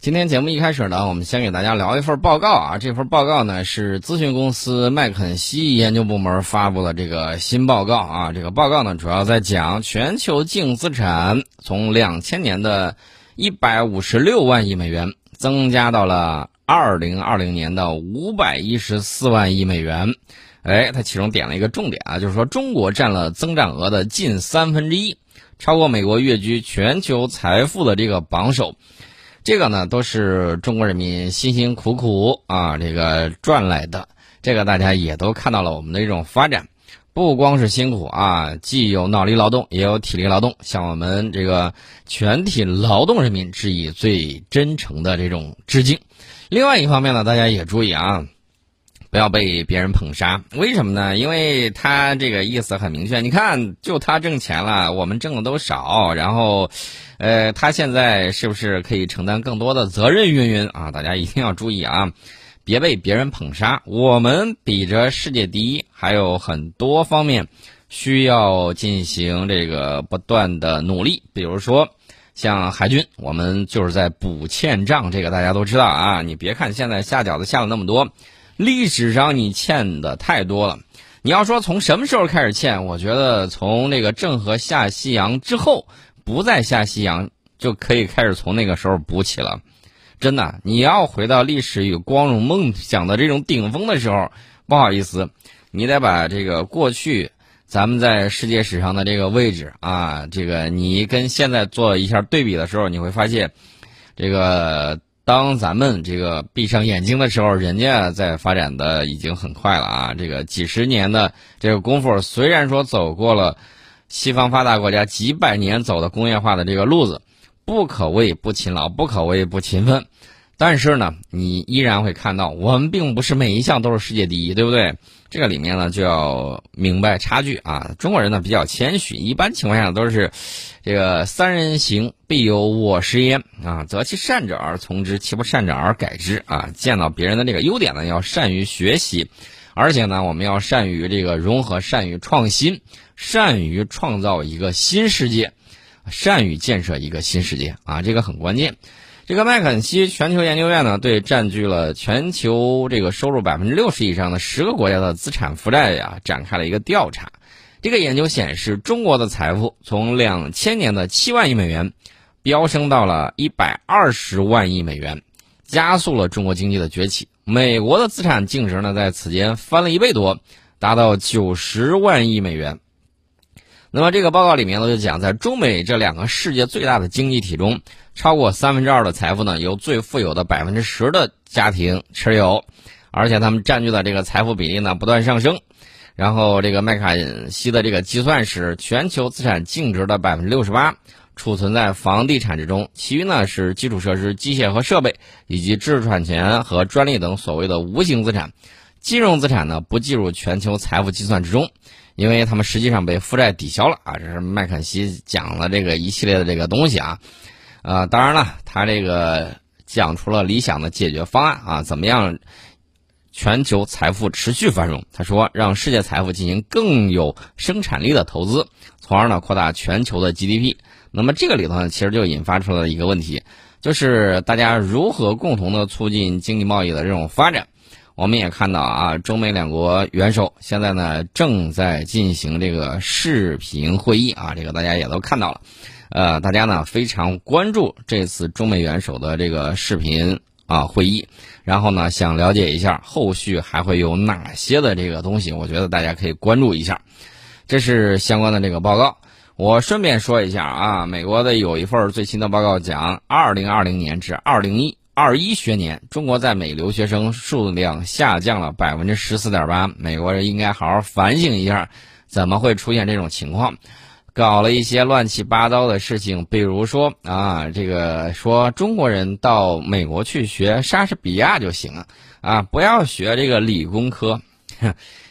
今天节目一开始呢，我们先给大家聊一份报告啊。这份报告呢是咨询公司麦肯锡研究部门发布的这个新报告啊。这个报告呢主要在讲全球净资产从两千年的一百五十六万亿美元增加到了二零二零年的五百一十四万亿美元。哎，它其中点了一个重点啊，就是说中国占了增长额的近三分之一，超过美国跃居全球财富的这个榜首。这个呢，都是中国人民辛辛苦苦啊，这个赚来的。这个大家也都看到了我们的一种发展，不光是辛苦啊，既有脑力劳动，也有体力劳动，向我们这个全体劳动人民致以最真诚的这种致敬。另外一方面呢，大家也注意啊，不要被别人捧杀。为什么呢？因为他这个意思很明确，你看，就他挣钱了，我们挣的都少，然后。呃，他现在是不是可以承担更多的责任？云云啊，大家一定要注意啊，别被别人捧杀。我们比着世界第一，还有很多方面需要进行这个不断的努力。比如说，像海军，我们就是在补欠账，这个大家都知道啊。你别看现在下饺子下了那么多，历史上你欠的太多了。你要说从什么时候开始欠？我觉得从那个郑和下西洋之后。不再下西洋，就可以开始从那个时候补起了。真的，你要回到历史与光荣梦想的这种顶峰的时候，不好意思，你得把这个过去咱们在世界史上的这个位置啊，这个你跟现在做一下对比的时候，你会发现，这个当咱们这个闭上眼睛的时候，人家在发展的已经很快了啊。这个几十年的这个功夫，虽然说走过了。西方发达国家几百年走的工业化的这个路子，不可谓不勤劳，不可谓不勤奋。但是呢，你依然会看到，我们并不是每一项都是世界第一，对不对？这个里面呢，就要明白差距啊。中国人呢比较谦虚，一般情况下都是，这个三人行必有我师焉啊，择其善者而从之，其不善者而改之啊。见到别人的这个优点呢，要善于学习。而且呢，我们要善于这个融合，善于创新，善于创造一个新世界，善于建设一个新世界啊，这个很关键。这个麦肯锡全球研究院呢，对占据了全球这个收入百分之六十以上的十个国家的资产负债呀，展开了一个调查。这个研究显示，中国的财富从两千年的七万亿美元，飙升到了一百二十万亿美元，加速了中国经济的崛起。美国的资产净值呢，在此间翻了一倍多，达到九十万亿美元。那么这个报告里面呢，就讲在中美这两个世界最大的经济体中，超过三分之二的财富呢，由最富有的百分之十的家庭持有，而且他们占据的这个财富比例呢不断上升。然后这个麦卡锡的这个计算是全球资产净值的百分之六十八。储存在房地产之中，其余呢是基础设施、机械和设备，以及知识产权和专利等所谓的无形资产。金融资产呢不计入全球财富计算之中，因为他们实际上被负债抵消了啊。这是麦肯锡讲了这个一系列的这个东西啊，呃，当然了，他这个讲出了理想的解决方案啊，怎么样全球财富持续繁荣？他说，让世界财富进行更有生产力的投资，从而呢扩大全球的 GDP。那么这个里头呢，其实就引发出了一个问题，就是大家如何共同的促进经济贸易的这种发展。我们也看到啊，中美两国元首现在呢正在进行这个视频会议啊，这个大家也都看到了。呃，大家呢非常关注这次中美元首的这个视频啊会议，然后呢想了解一下后续还会有哪些的这个东西，我觉得大家可以关注一下。这是相关的这个报告。我顺便说一下啊，美国的有一份最新的报告讲，二零二零年至二零一二一学年，中国在美留学生数量下降了百分之十四点八。美国人应该好好反省一下，怎么会出现这种情况？搞了一些乱七八糟的事情，比如说啊，这个说中国人到美国去学莎士比亚就行了啊，不要学这个理工科。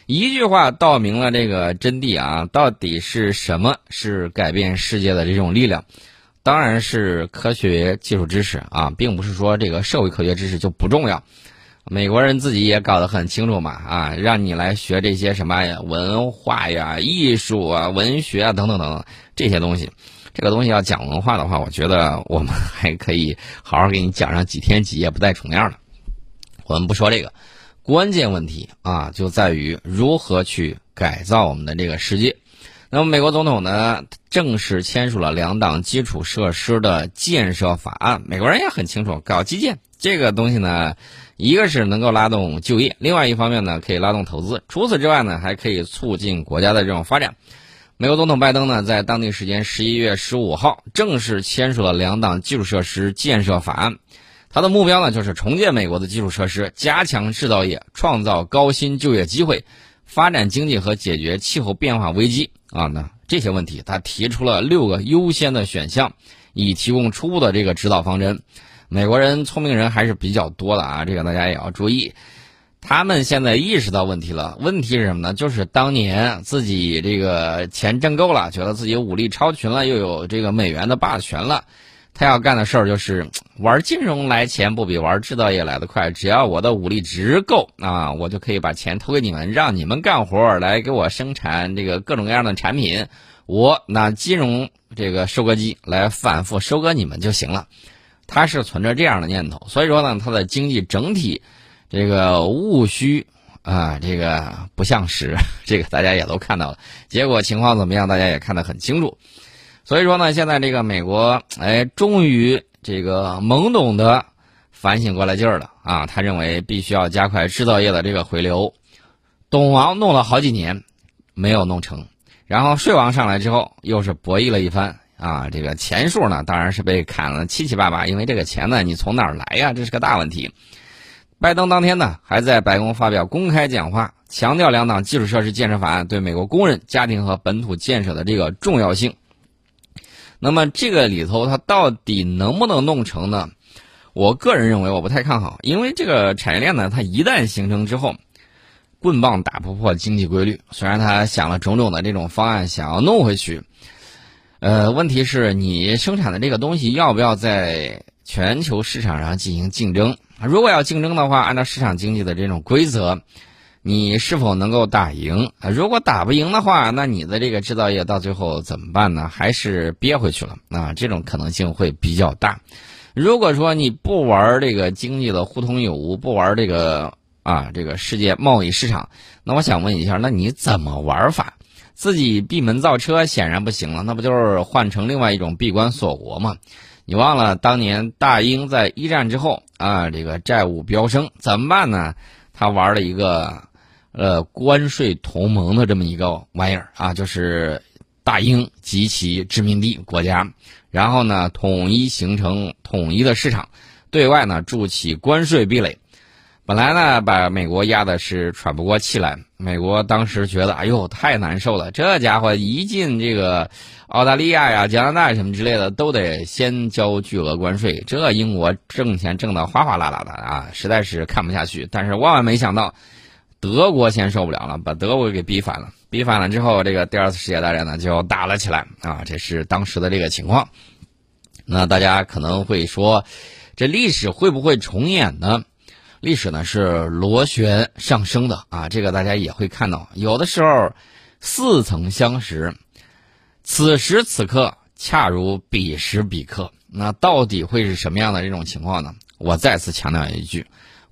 一句话道明了这个真谛啊，到底是什么是改变世界的这种力量？当然是科学技术知识啊，并不是说这个社会科学知识就不重要。美国人自己也搞得很清楚嘛啊，让你来学这些什么，文化呀、艺术啊、文学啊等等等等这些东西。这个东西要讲文化的话，我觉得我们还可以好好给你讲上几天几夜不带重样的。我们不说这个，关键问题啊，就在于如何去改造我们的这个世界。那么，美国总统呢正式签署了两党基础设施的建设法案。美国人也很清楚，搞基建这个东西呢，一个是能够拉动就业，另外一方面呢可以拉动投资。除此之外呢，还可以促进国家的这种发展。美国总统拜登呢在当地时间十一月十五号正式签署了两党基础设施建设法案。他的目标呢就是重建美国的基础设施，加强制造业，创造高薪就业机会，发展经济和解决气候变化危机。啊，那这些问题，他提出了六个优先的选项，以提供初步的这个指导方针。美国人聪明人还是比较多的啊，这个大家也要注意。他们现在意识到问题了，问题是什么呢？就是当年自己这个钱挣够了，觉得自己武力超群了，又有这个美元的霸权了。他要干的事儿就是玩金融来钱不比玩制造业来的快，只要我的武力值够啊，我就可以把钱投给你们，让你们干活来给我生产这个各种各样的产品，我拿金融这个收割机来反复收割你们就行了。他是存着这样的念头，所以说呢，他的经济整体这个务虚啊，这个不像实，这个大家也都看到了，结果情况怎么样，大家也看得很清楚。所以说呢，现在这个美国，哎，终于这个懵懂的反省过来劲儿了啊！他认为必须要加快制造业的这个回流。董王弄了好几年，没有弄成，然后税王上来之后，又是博弈了一番啊！这个钱数呢，当然是被砍了七七八八，因为这个钱呢，你从哪儿来呀？这是个大问题。拜登当天呢，还在白宫发表公开讲话，强调两党基础设施建设法案对美国工人、家庭和本土建设的这个重要性。那么这个里头它到底能不能弄成呢？我个人认为我不太看好，因为这个产业链呢，它一旦形成之后，棍棒打不破经济规律。虽然他想了种种的这种方案，想要弄回去，呃，问题是你生产的这个东西要不要在全球市场上进行竞争？如果要竞争的话，按照市场经济的这种规则。你是否能够打赢？如果打不赢的话，那你的这个制造业到最后怎么办呢？还是憋回去了啊？这种可能性会比较大。如果说你不玩这个经济的互通有无，不玩这个啊这个世界贸易市场，那我想问一下，那你怎么玩法？自己闭门造车显然不行了，那不就是换成另外一种闭关锁国吗？你忘了当年大英在一战之后啊，这个债务飙升怎么办呢？他玩了一个。呃，关税同盟的这么一个玩意儿啊，就是大英及其殖民地国家，然后呢，统一形成统一的市场，对外呢筑起关税壁垒。本来呢，把美国压的是喘不过气来。美国当时觉得，哎呦，太难受了，这家伙一进这个澳大利亚呀、加拿大什么之类的，都得先交巨额关税。这英国挣钱挣得哗哗啦啦的啊，实在是看不下去。但是万万没想到。德国先受不了了，把德国给逼反了。逼反了之后，这个第二次世界大战呢就打了起来啊！这是当时的这个情况。那大家可能会说，这历史会不会重演呢？历史呢是螺旋上升的啊！这个大家也会看到，有的时候似曾相识，此时此刻恰如彼时彼刻。那到底会是什么样的这种情况呢？我再次强调？一句：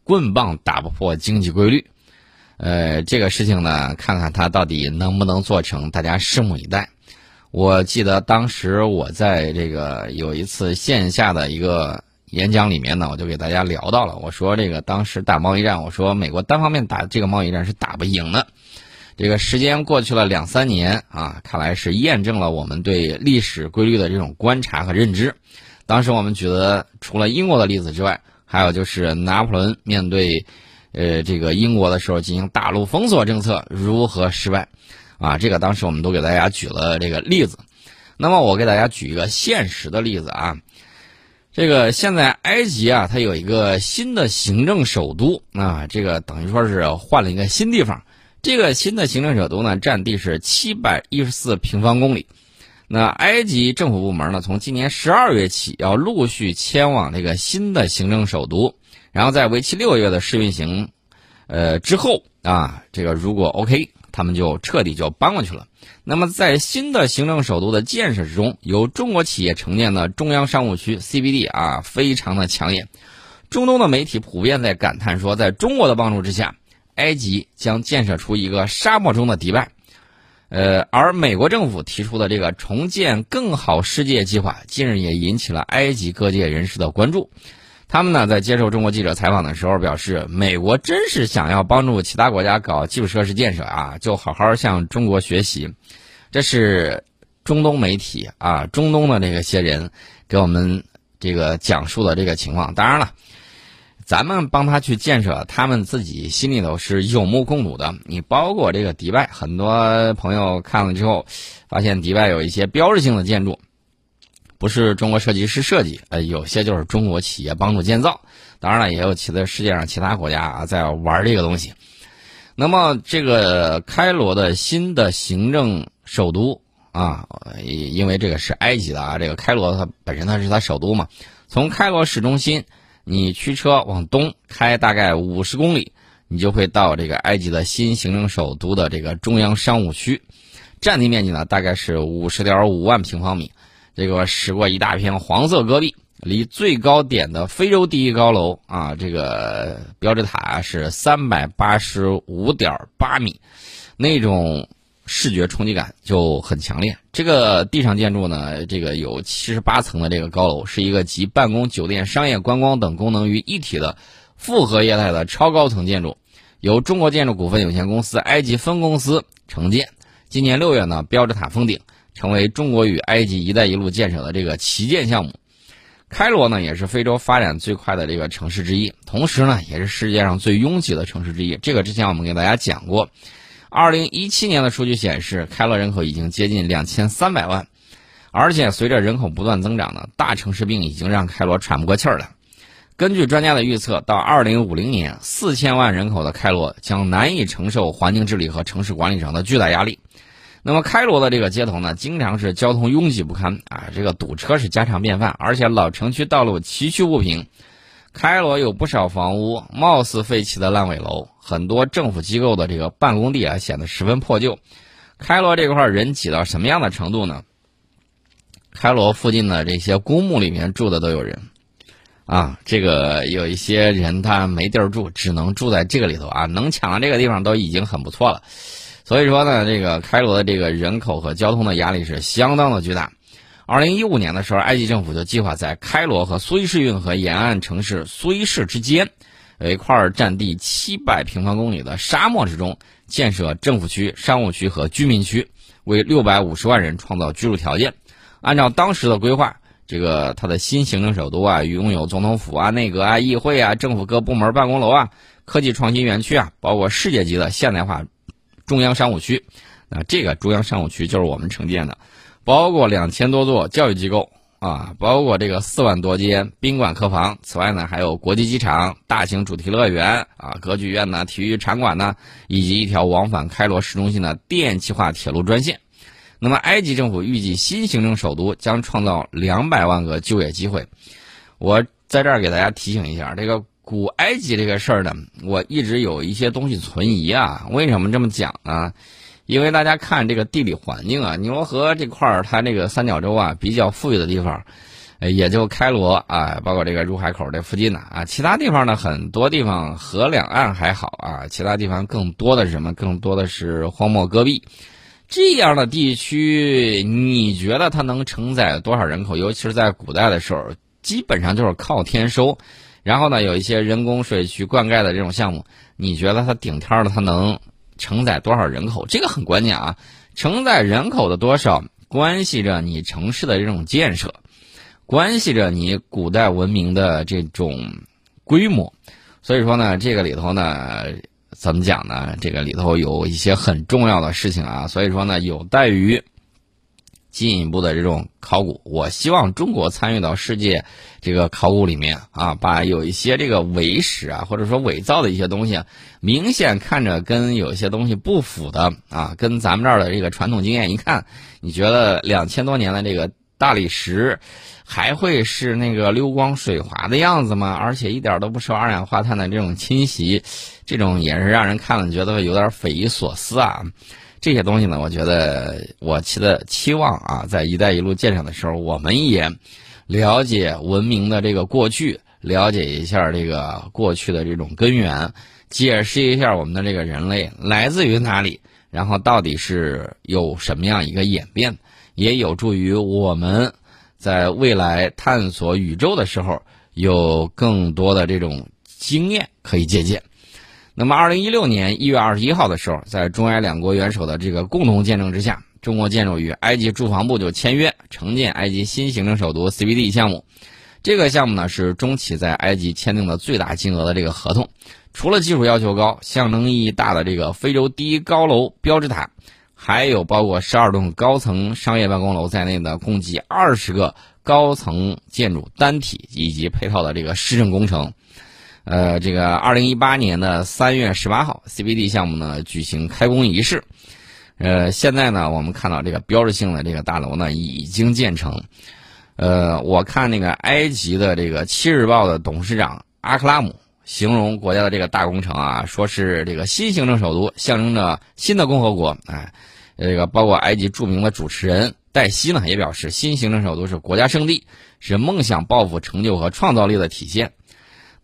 棍棒打不破经济规律。呃，这个事情呢，看看他到底能不能做成，大家拭目以待。我记得当时我在这个有一次线下的一个演讲里面呢，我就给大家聊到了，我说这个当时打贸易战，我说美国单方面打这个贸易战是打不赢的。这个时间过去了两三年啊，看来是验证了我们对历史规律的这种观察和认知。当时我们举的除了英国的例子之外，还有就是拿破仑面对。呃，这个英国的时候进行大陆封锁政策如何失败？啊，这个当时我们都给大家举了这个例子。那么我给大家举一个现实的例子啊，这个现在埃及啊，它有一个新的行政首都啊，这个等于说是换了一个新地方。这个新的行政首都呢，占地是七百一十四平方公里。那埃及政府部门呢，从今年十二月起要陆续迁往这个新的行政首都。然后在为期六个月的试运行，呃之后啊，这个如果 OK，他们就彻底就搬过去了。那么在新的行政首都的建设之中，由中国企业承建的中央商务区 CBD 啊，非常的抢眼。中东的媒体普遍在感叹说，在中国的帮助之下，埃及将建设出一个沙漠中的迪拜。呃，而美国政府提出的这个重建更好世界计划，近日也引起了埃及各界人士的关注。他们呢，在接受中国记者采访的时候表示，美国真是想要帮助其他国家搞基础设施建设啊，就好好向中国学习。这是中东媒体啊，中东的这个些人给我们这个讲述的这个情况。当然了。咱们帮他去建设，他们自己心里头是有目共睹的。你包括这个迪拜，很多朋友看了之后，发现迪拜有一些标志性的建筑，不是中国设计师设计，呃，有些就是中国企业帮助建造。当然了，也有其他世界上其他国家啊在玩这个东西。那么，这个开罗的新的行政首都啊，因为这个是埃及的啊，这个开罗它本身它是它首都嘛，从开罗市中心。你驱车往东开大概五十公里，你就会到这个埃及的新行政首都的这个中央商务区，占地面积呢大概是五十点五万平方米，这个驶过一大片黄色戈壁，离最高点的非洲第一高楼啊，这个标志塔是三百八十五点八米，那种。视觉冲击感就很强烈。这个地上建筑呢，这个有七十八层的这个高楼，是一个集办公、酒店、商业、观光等功能于一体的复合业态的超高层建筑，由中国建筑股份有限公司埃及分公司承建。今年六月呢，标志塔封顶，成为中国与埃及“一带一路”建设的这个旗舰项目。开罗呢，也是非洲发展最快的这个城市之一，同时呢，也是世界上最拥挤的城市之一。这个之前我们给大家讲过。二零一七年的数据显示，开罗人口已经接近两千三百万，而且随着人口不断增长呢，大城市病已经让开罗喘不过气儿了。根据专家的预测，到二零五零年，四千万人口的开罗将难以承受环境治理和城市管理上的巨大压力。那么，开罗的这个街头呢，经常是交通拥挤不堪啊，这个堵车是家常便饭，而且老城区道路崎岖不平。开罗有不少房屋貌似废弃的烂尾楼，很多政府机构的这个办公地啊显得十分破旧。开罗这块人挤到什么样的程度呢？开罗附近的这些公墓里面住的都有人，啊，这个有一些人他没地儿住，只能住在这个里头啊，能抢到这个地方都已经很不错了。所以说呢，这个开罗的这个人口和交通的压力是相当的巨大。二零一五年的时候，埃及政府就计划在开罗和苏伊士运河沿岸城市苏伊士之间，有一块占地七百平方公里的沙漠之中，建设政府区、商务区和居民区，为六百五十万人创造居住条件。按照当时的规划，这个它的新行政首都啊，拥有总统府啊、内阁啊、议会啊、政府各部门办公楼啊、科技创新园区啊，包括世界级的现代化中央商务区。那这个中央商务区就是我们承建的。包括两千多座教育机构啊，包括这个四万多间宾馆客房。此外呢，还有国际机场、大型主题乐园啊、歌剧院呢、体育场馆呢，以及一条往返开罗市中心的电气化铁路专线。那么，埃及政府预计新行政首都将创造两百万个就业机会。我在这儿给大家提醒一下，这个古埃及这个事儿呢，我一直有一些东西存疑啊。为什么这么讲呢？因为大家看这个地理环境啊，尼罗河这块儿它这个三角洲啊比较富裕的地方，也就开罗啊，包括这个入海口这附近的啊，其他地方呢很多地方河两岸还好啊，其他地方更多的是什么？更多的是荒漠戈壁，这样的地区，你觉得它能承载多少人口？尤其是在古代的时候，基本上就是靠天收，然后呢有一些人工水渠灌溉的这种项目，你觉得它顶天了，它能？承载多少人口，这个很关键啊！承载人口的多少，关系着你城市的这种建设，关系着你古代文明的这种规模。所以说呢，这个里头呢，怎么讲呢？这个里头有一些很重要的事情啊。所以说呢，有待于。进一步的这种考古，我希望中国参与到世界这个考古里面啊，把有一些这个伪史啊，或者说伪造的一些东西，明显看着跟有些东西不符的啊，跟咱们这儿的这个传统经验一看，你觉得两千多年的这个大理石还会是那个溜光水滑的样子吗？而且一点都不受二氧化碳的这种侵袭，这种也是让人看了觉得有点匪夷所思啊。这些东西呢，我觉得我期的期望啊，在“一带一路”建设的时候，我们也了解文明的这个过去，了解一下这个过去的这种根源，解释一下我们的这个人类来自于哪里，然后到底是有什么样一个演变，也有助于我们在未来探索宇宙的时候有更多的这种经验可以借鉴。那么，二零一六年一月二十一号的时候，在中埃两国元首的这个共同见证之下，中国建筑与埃及住房部就签约承建埃及新行政首都 CBD 项目。这个项目呢是中企在埃及签订的最大金额的这个合同。除了技术要求高、象征意义大的这个非洲第一高楼标志塔，还有包括十二栋高层商业办公楼在内的共计二十个高层建筑单体以及配套的这个市政工程。呃，这个二零一八年的三月十八号，CBD 项目呢举行开工仪式。呃，现在呢，我们看到这个标志性的这个大楼呢已经建成。呃，我看那个埃及的这个《七日报》的董事长阿克拉姆形容国家的这个大工程啊，说是这个新行政首都，象征着新的共和国。哎，这个包括埃及著名的主持人黛西呢也表示，新行政首都是国家圣地，是梦想、抱负、成就和创造力的体现。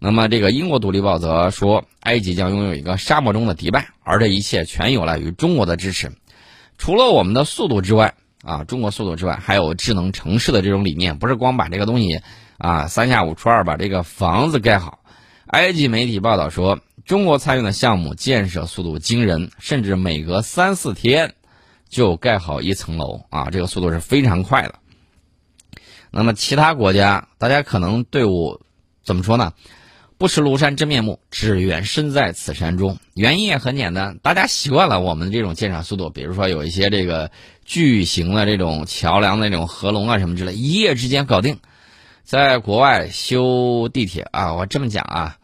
那么，这个英国《独立报》则说，埃及将拥有一个沙漠中的迪拜，而这一切全有赖于中国的支持。除了我们的速度之外，啊，中国速度之外，还有智能城市的这种理念，不是光把这个东西，啊，三下五除二把这个房子盖好。埃及媒体报道说，中国参与的项目建设速度惊人，甚至每隔三四天就盖好一层楼，啊，这个速度是非常快的。那么，其他国家，大家可能对我怎么说呢？不识庐山真面目，只缘身在此山中。原因也很简单，大家习惯了我们这种建设速度，比如说有一些这个巨型的这种桥梁、那种合龙啊什么之类，一夜之间搞定。在国外修地铁啊，我这么讲啊，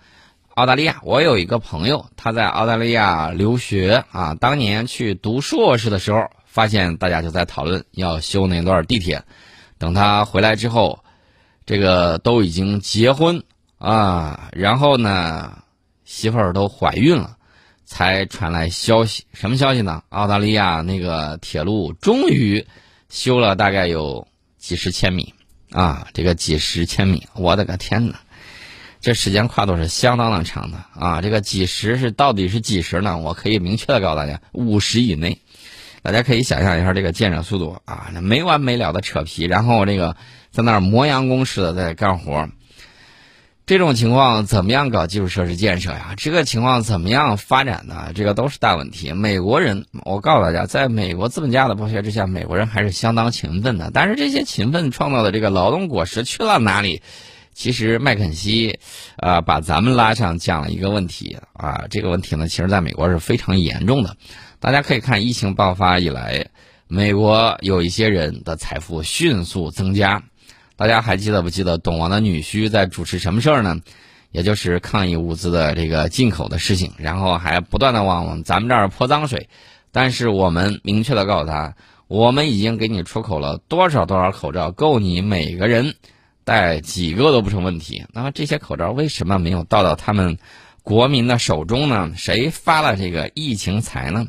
澳大利亚，我有一个朋友，他在澳大利亚留学啊，当年去读硕士的时候，发现大家就在讨论要修那段地铁。等他回来之后，这个都已经结婚。啊，然后呢，媳妇儿都怀孕了，才传来消息。什么消息呢？澳大利亚那个铁路终于修了，大概有几十千米啊！这个几十千米，我的个天哪！这时间跨度是相当的长的啊！这个几十是到底是几十呢？我可以明确的告诉大家，五十以内。大家可以想象一下这个建设速度啊，那没完没了的扯皮，然后这个在那儿磨洋工似的在干活。这种情况怎么样搞基础设施建设呀？这个情况怎么样发展呢？这个都是大问题。美国人，我告诉大家，在美国资本家的剥削之下，美国人还是相当勤奋的。但是这些勤奋创造的这个劳动果实去了哪里？其实麦肯锡，啊，把咱们拉上讲了一个问题啊。这个问题呢，其实在美国是非常严重的。大家可以看疫情爆发以来，美国有一些人的财富迅速增加。大家还记得不记得董王的女婿在主持什么事儿呢？也就是抗议物资的这个进口的事情，然后还不断的往咱们这儿泼脏水。但是我们明确的告诉他，我们已经给你出口了多少多少口罩，够你每个人戴几个都不成问题。那么这些口罩为什么没有到到他们国民的手中呢？谁发了这个疫情财呢？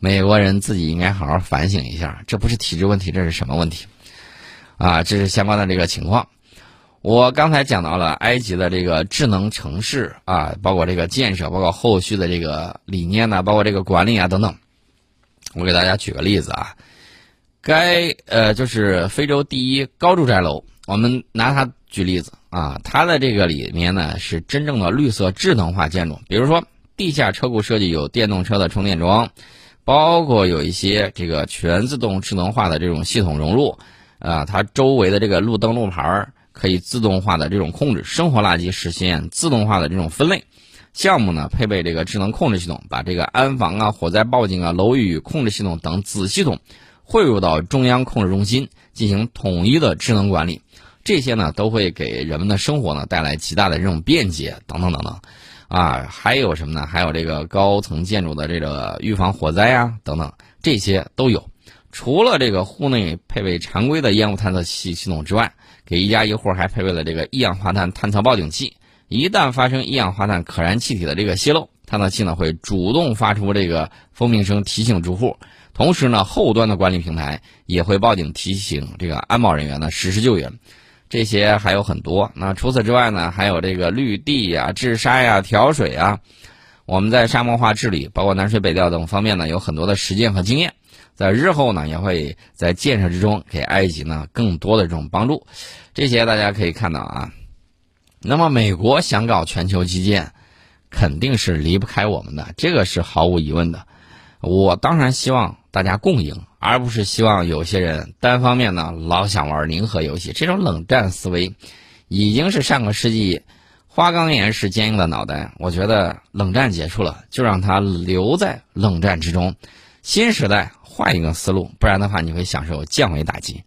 美国人自己应该好好反省一下，这不是体制问题，这是什么问题？啊，这是相关的这个情况。我刚才讲到了埃及的这个智能城市啊，包括这个建设，包括后续的这个理念呢，包括这个管理啊等等。我给大家举个例子啊，该呃就是非洲第一高住宅楼，我们拿它举例子啊，它的这个里面呢是真正的绿色智能化建筑，比如说地下车库设计有电动车的充电桩，包括有一些这个全自动智能化的这种系统融入。啊，它周围的这个路灯路牌儿可以自动化的这种控制，生活垃圾实现自动化的这种分类。项目呢配备这个智能控制系统，把这个安防啊、火灾报警啊、楼宇控制系统等子系统汇入到中央控制中心进行统一的智能管理。这些呢都会给人们的生活呢带来极大的这种便捷等等等等。啊，还有什么呢？还有这个高层建筑的这个预防火灾啊等等，这些都有。除了这个户内配备常规的烟雾探测器系统之外，给一家一户还配备了这个一氧化碳探测报警器。一旦发生一氧化碳可燃气体的这个泄漏，探测器呢会主动发出这个蜂鸣声提醒住户。同时呢，后端的管理平台也会报警提醒这个安保人员呢实施救援。这些还有很多。那除此之外呢，还有这个绿地呀、治沙呀、调水啊。我们在沙漠化治理，包括南水北调等方面呢，有很多的实践和经验。在日后呢，也会在建设之中给埃及呢更多的这种帮助。这些大家可以看到啊。那么，美国想搞全球基建，肯定是离不开我们的，这个是毫无疑问的。我当然希望大家共赢，而不是希望有些人单方面呢老想玩零和游戏。这种冷战思维，已经是上个世纪花岗岩式坚硬的脑袋。我觉得冷战结束了，就让它留在冷战之中。新时代换一个思路，不然的话你会享受降维打击。